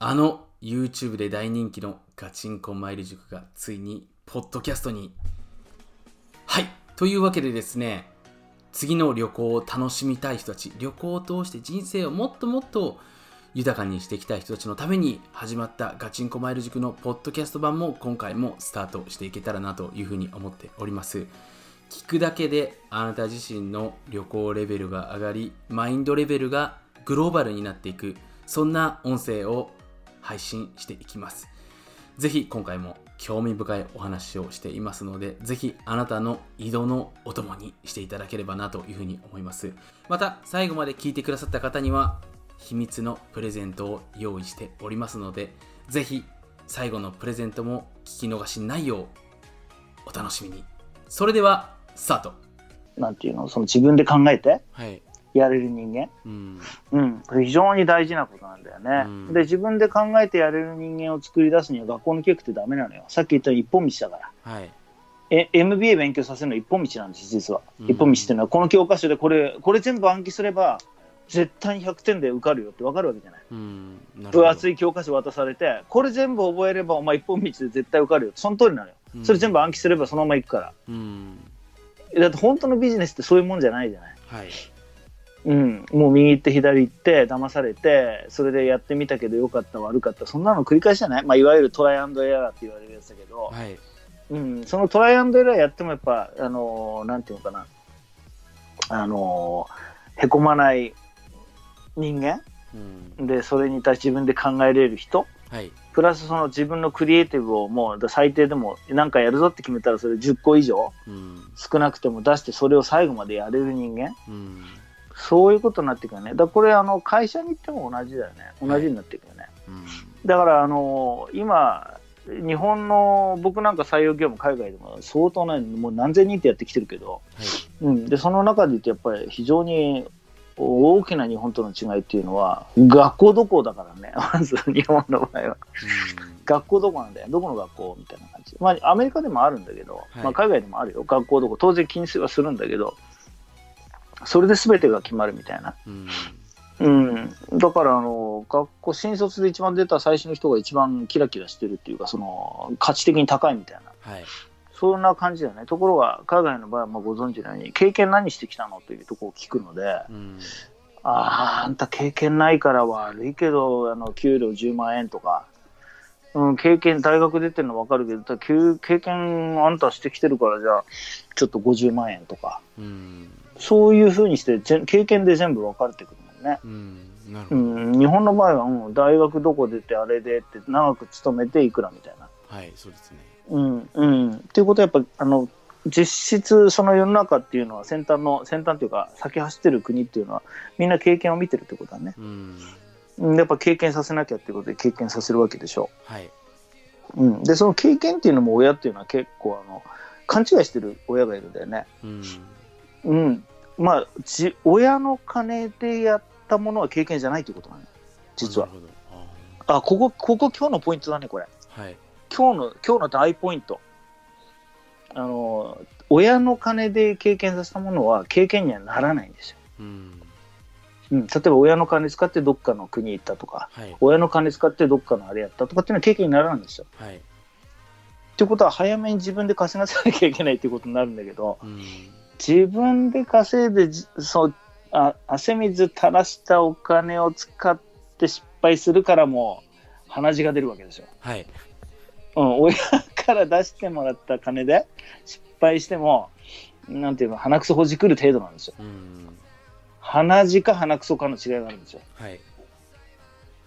あの YouTube で大人気のガチンコマイル塾がついにポッドキャストに。はい。というわけでですね次の旅行を楽しみたい人たち旅行を通して人生をもっともっと豊かにしていきたい人たちのために始まったガチンコマイル塾のポッドキャスト版も今回もスタートしていけたらなというふうに思っております。聞くだけであなた自身の旅行レベルが上がりマインドレベルがグローバルになっていくそんな音声を配信していきます。ぜひ今回も興味深いお話をしていますのでぜひあなたの移動のお供にしていただければなというふうに思います。また最後まで聞いてくださった方には秘密のプレゼントを用意しておりますのでぜひ最後のプレゼントも聞き逃しないようお楽しみに。それではスタート。なんていうの、その自分で考えて？はいやれる人間。うんうん。これ非常に大事なことなんだよね。うんで、自分で考えてやれる人間を作り出すには学校の教育ってダメなのよ。さっき言ったように一本道だから。はいえ、MBA 勉強させるの一本道なんです、実は。うん一本道っていうのは、この教科書でこれ、これ全部暗記すれば、絶対に100点で受かるよって分かるわけじゃない。うんな分厚い教科書渡されて、これ全部覚えれば、お前一本道で絶対受かるよ。その通りなのよ。うんそれ全部暗記すればそのまま行くから。うんだって本当のビジネスってそういうもんじゃないじゃない。はいうん、もう右行って左行って騙されてそれでやってみたけど良かった悪かった。そんなの繰り返しじゃない、まあ、いわゆるトライアンドエラーって言われるやつだけど、はい。うん、そのトライアンドエラーやってもやっぱあのーなんていうのかな？あのーへこまない人間？うん。でそれに対して自分で考えれる人？はい。プラスその自分のクリエイティブをもう最低でも何かやるぞって決めたらそれ10個以上？うん。少なくても出してそれを最後までやれる人間？うんそういうことになっていくよね。だこれあの会社に行っても同じだよね。同じになっていくよね。うん。だからあの今日本の僕なんか採用業務海外でも相当なもう何千人ってやってきてるけど、はい。うん、でその中で言ってやっぱり非常に大きな日本との違いっていうのは学校どこだからね。まず日本の場合は。学校どこなんだよ。どこの学校みたいな感じ。まあアメリカでもあるんだけど、はい。まあ、海外でもあるよ。学校どこ当然気にすはするんだけどそれで全てが決まるみたいな。うん。うん、だからあの学校新卒で一番出た最初の人が一番キラキラしてるっていうかその価値的に高いみたいな。はい。そんな感じだよね。ところが海外の場合はまあご存知のように経験何してきたのというところを聞くのでうん。あああんた経験ないから悪いけどあの給料10万円とか、うん、経験大学出てるの分かるけど経験あんたしてきてるからじゃあちょっと50万円とか。うんそういうふうにして経験で全部分かれてくるもんね。うんうどん、日本の場合は、うん、大学どこ出てあれでって長く勤めていくらみたいな。はいそうですねうんうん、っていうことはやっぱあの実質その世の中っていうのは先端の先端というか先走ってる国っていうのはみんな経験を見てるってことだね。うんうん、やっぱ経験させなきゃっていうことで経験させるわけでしょはい、う。うん、でその経験っていうのも親っていうのは結構あの勘違いしてる親がいるんだよね。うん、うん、まあじ親の金でやったものは経験じゃないっていうことなのよ実は。ああここここ今日のポイントだねこれ。ーはい。今日の今日の大ポイント。あの親の金で経験させたものは経験にはならないんですよ、うん。うん、例えば親の金使ってどっかの国行ったとかはい。親の金使ってどっかのあれやったとかっていうのは経験にならないんですよ。はい。っていうことは早めに自分で稼がせなきゃいけないっていうことになるんだけどうん自分で稼いでじそうあ汗水垂らしたお金を使って失敗するからもう鼻血が出るわけですよはいうん、親から出してもらった金で失敗しても、なんていうの、鼻くそほじくる程度なんですよ。うん鼻血か鼻くそかの違いがあるんですよ。はい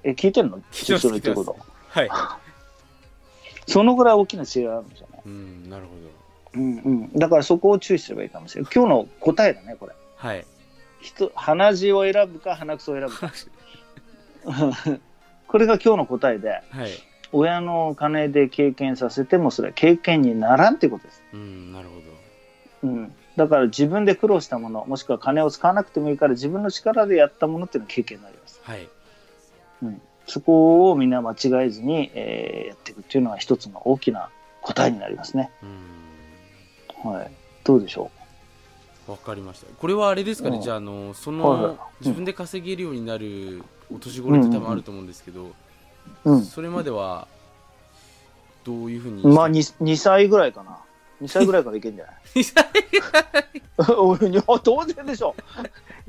え、聞いてんの？聞いてます言ってること。はい そのぐらい大きな違いがあるんですよね。うんなるほうんうん。だからそこを注意すればいいかもしれない。今日の答えだね、これ。どはい人鼻血を選ぶか鼻くそを選ぶか。これが今日の答えで、はい親の金で経験させてもそれは経験にならんってことです。うんなるほどうん、だから自分で苦労したものもしくは金を使わなくてもいいから自分の力でやったものっていうのは経験になりますはいそこをみんな間違えずに、えーやっていくっていうのは一つの大きな答えになりますね、うんはい、どうでしょわかりました。これはあれですかね、うん。じゃああのそはいはい。の自分で稼げるようになるお年頃って多分あると思うんですけど、うん。それまではどういうふうにまあ 2, 2歳ぐらいかな。2歳ぐらいからいけんじゃない？2歳俺に 当然でしょ。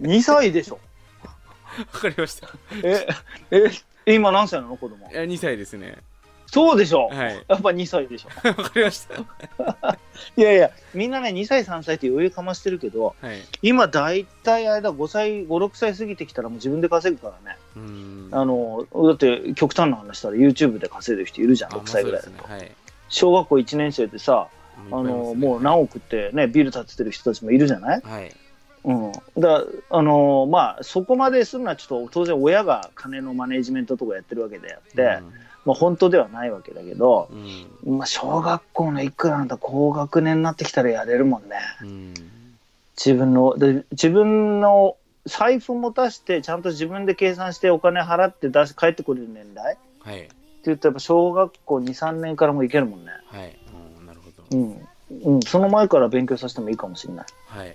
2歳でしょ。わかりました。え、え、今何歳なの？子供。い。や2歳ですねそうでしょ。はいやっぱ2歳でしょ。わかりました いやいや、みんなね、2歳、3歳って余裕かましてるけど、はい今、大体あれだ、5歳、5、6歳過ぎてきたらもう自分で稼ぐからね。あの、だって極端な話したら YouTube で稼いでる人いるじゃん、あ6歳ぐらいだと。まあそうですね小学校1年生でさ、はいあの、もう何億ってね、ビル建ててる人たちもいるじゃない？はいうん。だあの、まあ、そこまでするのはちょっと当然親が金のマネジメントとかやってるわけであって、まあ本当ではないわけだけど、うん。まあ小学校のいくらなんだ高学年になってきたらやれるもんね。うん。自分の、で自分の財布も出して、ちゃんと自分で計算してお金払って出し帰ってくれる年代？ってはい言うとやっぱ小学校2、3年からもいけるもんね。はい。うんなるほど。うん。うん、その前から勉強させてもいいかもしれない。はい。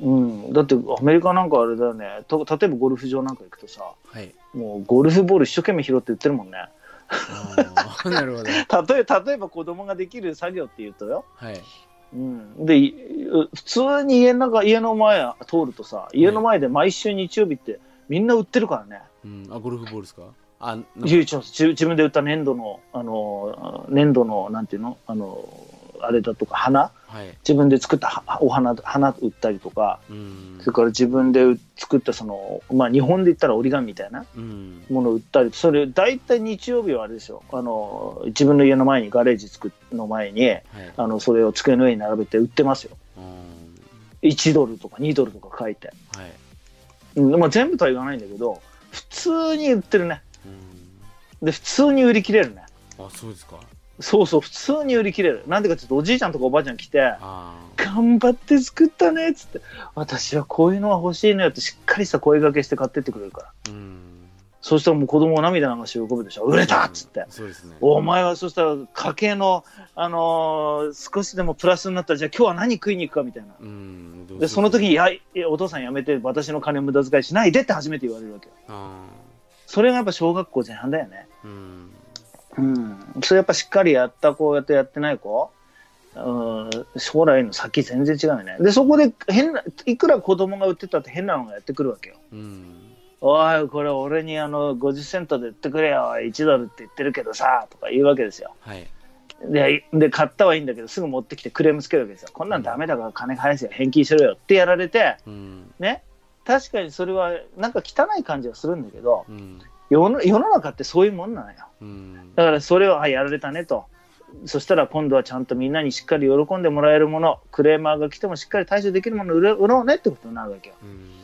うん、だってアメリカなんかあれだよね。と例えばゴルフ場なんか行くとさはい。もうゴルフボール一生懸命拾って売ってるもんねなるほど。例え例えば子供ができる作業っていうとよ、はい。うん、でい普通に家の中家の前通るとさ家の前で毎週日曜日ってみんな売ってるからね、うん。あゴルフボールですか？あ自分で売った粘土のあの粘土のなんていうの？あのあれだとか花？はい。自分で作ったはお花花売ったりとかうん。それから自分で作ったそのまあ日本で言ったら折り紙みたいなうん。ものを売ったりそれ大体日曜日はあれですよ。あの自分の家の前にガレージ作の前にはい。あのそれを机の上に並べて売ってますよ。うん。1ドルとか2ドルとか書いて、はい。うんまあ、全部とは言わないんだけど普通に売ってるね。うん。で普通に売り切れるね。あそうですかそうそう普通に売り切れる。なんでかちょっとおじいちゃんとかおばあちゃん来てあ頑張って作ったねっつって。私はこういうのが欲しいのよってしっかりした声掛けして買ってってくれるから。ーうん。そうしたらもう子供は涙流して喜ぶでしょ。売れたっつって。そうですね。お前はそしたら家計の、あのー少しでもプラスになったらじゃあ今日は何食いに行くかみたいな。うん。でその時やお父さんやめて私の金無駄遣いしないでって初めて言われるわけよ。あそれがやっぱ小学校前半だよね。ーうんうん。それやっぱしっかりやった子やってやってない子？うん。将来の先全然違うよね。でそこで変ないくら子供が売ってたって変なのがやってくるわけよ。うん。おいこれ俺にあの50セントで売ってくれよ。1ドルって言ってるけどさとか言うわけですよ。はい。でで買ったはいいんだけどすぐ持ってきてクレームつけるわけですよ。こんなんダメだから金返せよ。返金しろよ。ってやられてうん。ね。確かにそれはなんか汚い感じがするんだけどうん世の世の中ってそういうもんなのようん。だからそれをあやられたねと。そしたら今度はちゃんとみんなにしっかり喜んでもらえるものクレーマーが来てもしっかり対処できるものを売ろうねってことになるわけよ。うん。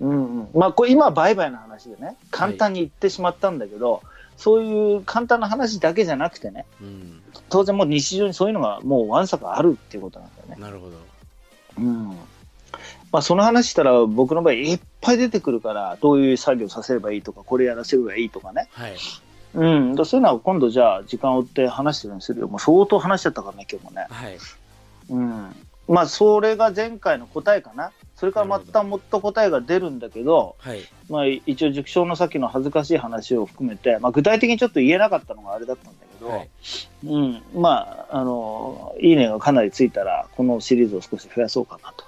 うんうん、まあこれ今は売買の話でね。簡単に言ってしまったんだけど、そういう簡単な話だけじゃなくてねうん。当然もう日常にそういうのがもうわんさかあるっていうことなんだよね。なるほど。うん。まあ、その話したら僕の場合いっぱい出てくるからどういう作業させればいいとかこれやらせればいいとかね、はい。うん、だそういうのは今度じゃあ時間を追って話してるよ。うにするよもう相当話しちゃったからね今日もね、はい。うん、まあそれが前回の答えかな。それからまたもっと答えが出るんだけどはい。まあ、一応塾長のさっきの恥ずかしい話を含めて、まあ、具体的にちょっと言えなかったのがあれだったんだけど、はい。うん、まああのいいねがかなりついたらこのシリーズを少し増やそうかなと。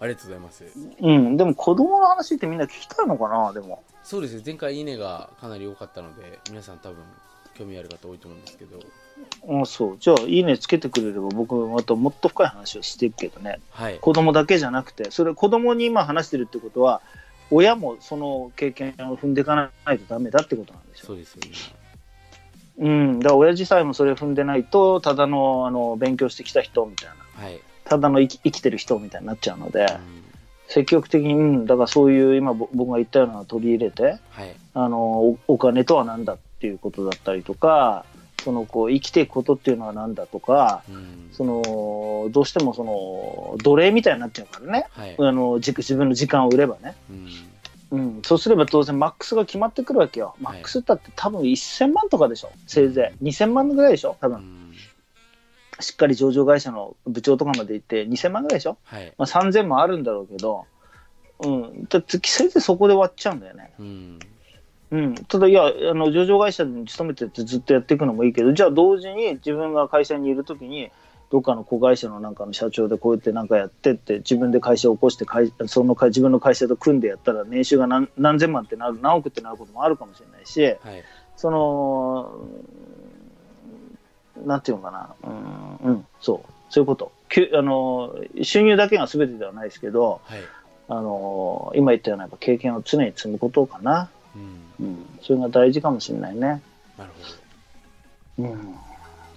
ありがとうございますうん、でも子供の話ってみんな聞きたいのかな、でも。そうですね前回いいねがかなり多かったので皆さん多分興味ある方多いと思うんですけどあそう。じゃあ、いいねつけてくれれば、僕またもっと深い話をしていくけどね。はい子供だけじゃなくて、それ子供に今話してるってことは、親もその経験を踏んでいかないとダメだってことなんでしょそうですよねうん。だから親父さえもそれを踏んでないと、ただの、あの、勉強してきた人みたいな。はい、ただの生き生きてる人みたいになっちゃうので、うん。積極的に、うん、だからそういう今ぼ僕が言ったような取り入れて、はい。あのおお金とは何だっていうことだったりとかそのこう生きていくことっていうのは何だとかうん。そのどうしてもその奴隷みたいになっちゃうからね。はい。あの自自分の時間を売ればね、うん。うん、そうすれば当然マックスが決まってくるわけよ。マックスだって多分1000万とかでしょ。せいぜい。2000万ぐらいでしょ多分。うんしっかり上場会社の部長とかまで行って2000万ぐらいでしょ、はい。まあ、3000もあるんだろうけど、うん、だってせいぜいそこで終わっちゃうんだよね。うん。うん、ただ、いや、あの上場会社に勤めててずっとやっていくのもいいけど、じゃあ同時に自分が会社にいるときに、どっかの子会社のなんかの社長でこうやってなんかやってって、自分で会社を起こして会、その会自分の会社と組んでやったら、年収が何何千万ってなる、何億ってなることもあるかもしれないし、はい。その、うんなんていうのかな、うん、うん、そう、そういうこと。あの収入だけが全てではないですけど、はいあの今言ったようなやっぱ経験を常に積むことかな。うんうん、それが大事かもしれないね。なるほうん、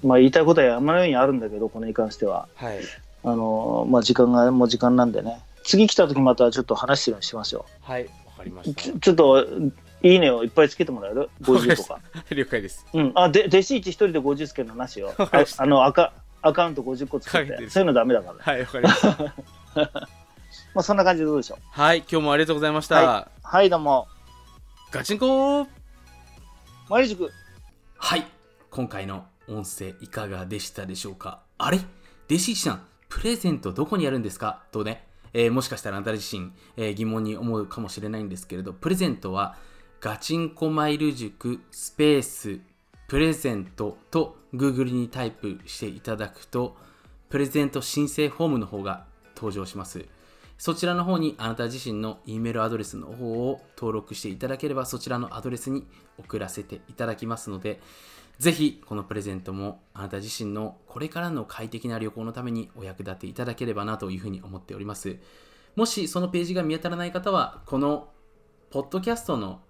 まあ言いたいことは山のようにあるんだけど、これに関しては。どはいあのまあ時間がもう時間なんでね。次来た時またちょっと話してるようにしますよ。はいわかりましちょちょっと、いいねをいっぱいつけてもらえる ?50 とか。た 了解ですうん。あ、で、弟子一人で50つけるのなしよ。ああの、アカ、アカウント50個作って。そういうのダメだから。はいわかりました まあそんな感じでどうでしょう？はい今日もありがとうございました、ははい、どうも。ガチンコマリ塾。はい今回の音声いかがでしたでしょうか？あれ？弟子一さんプレゼントどこにあるんですか？とね、えーもしかしたらあなた自身、えー疑問に思うかもしれないんですけれどプレゼントはガチンコマイル塾スペースプレゼントと Google にタイプしていただくとプレゼント申請フォームの方が登場します。そちらの方にあなた自身の E メールアドレスの方を登録していただければそちらのアドレスに送らせていただきますのでぜひこのプレゼントもあなた自身のこれからの快適な旅行のためにお役立ていただければなというふうに思っております。もしそのページが見当たらない方はこのポッドキャストの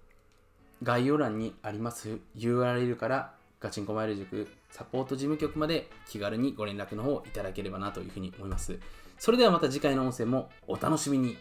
概要欄にあります URL からガチンコマイル塾サポート事務局まで気軽にご連絡の方をいただければなというふうに思います。それではまた次回の音声もお楽しみに。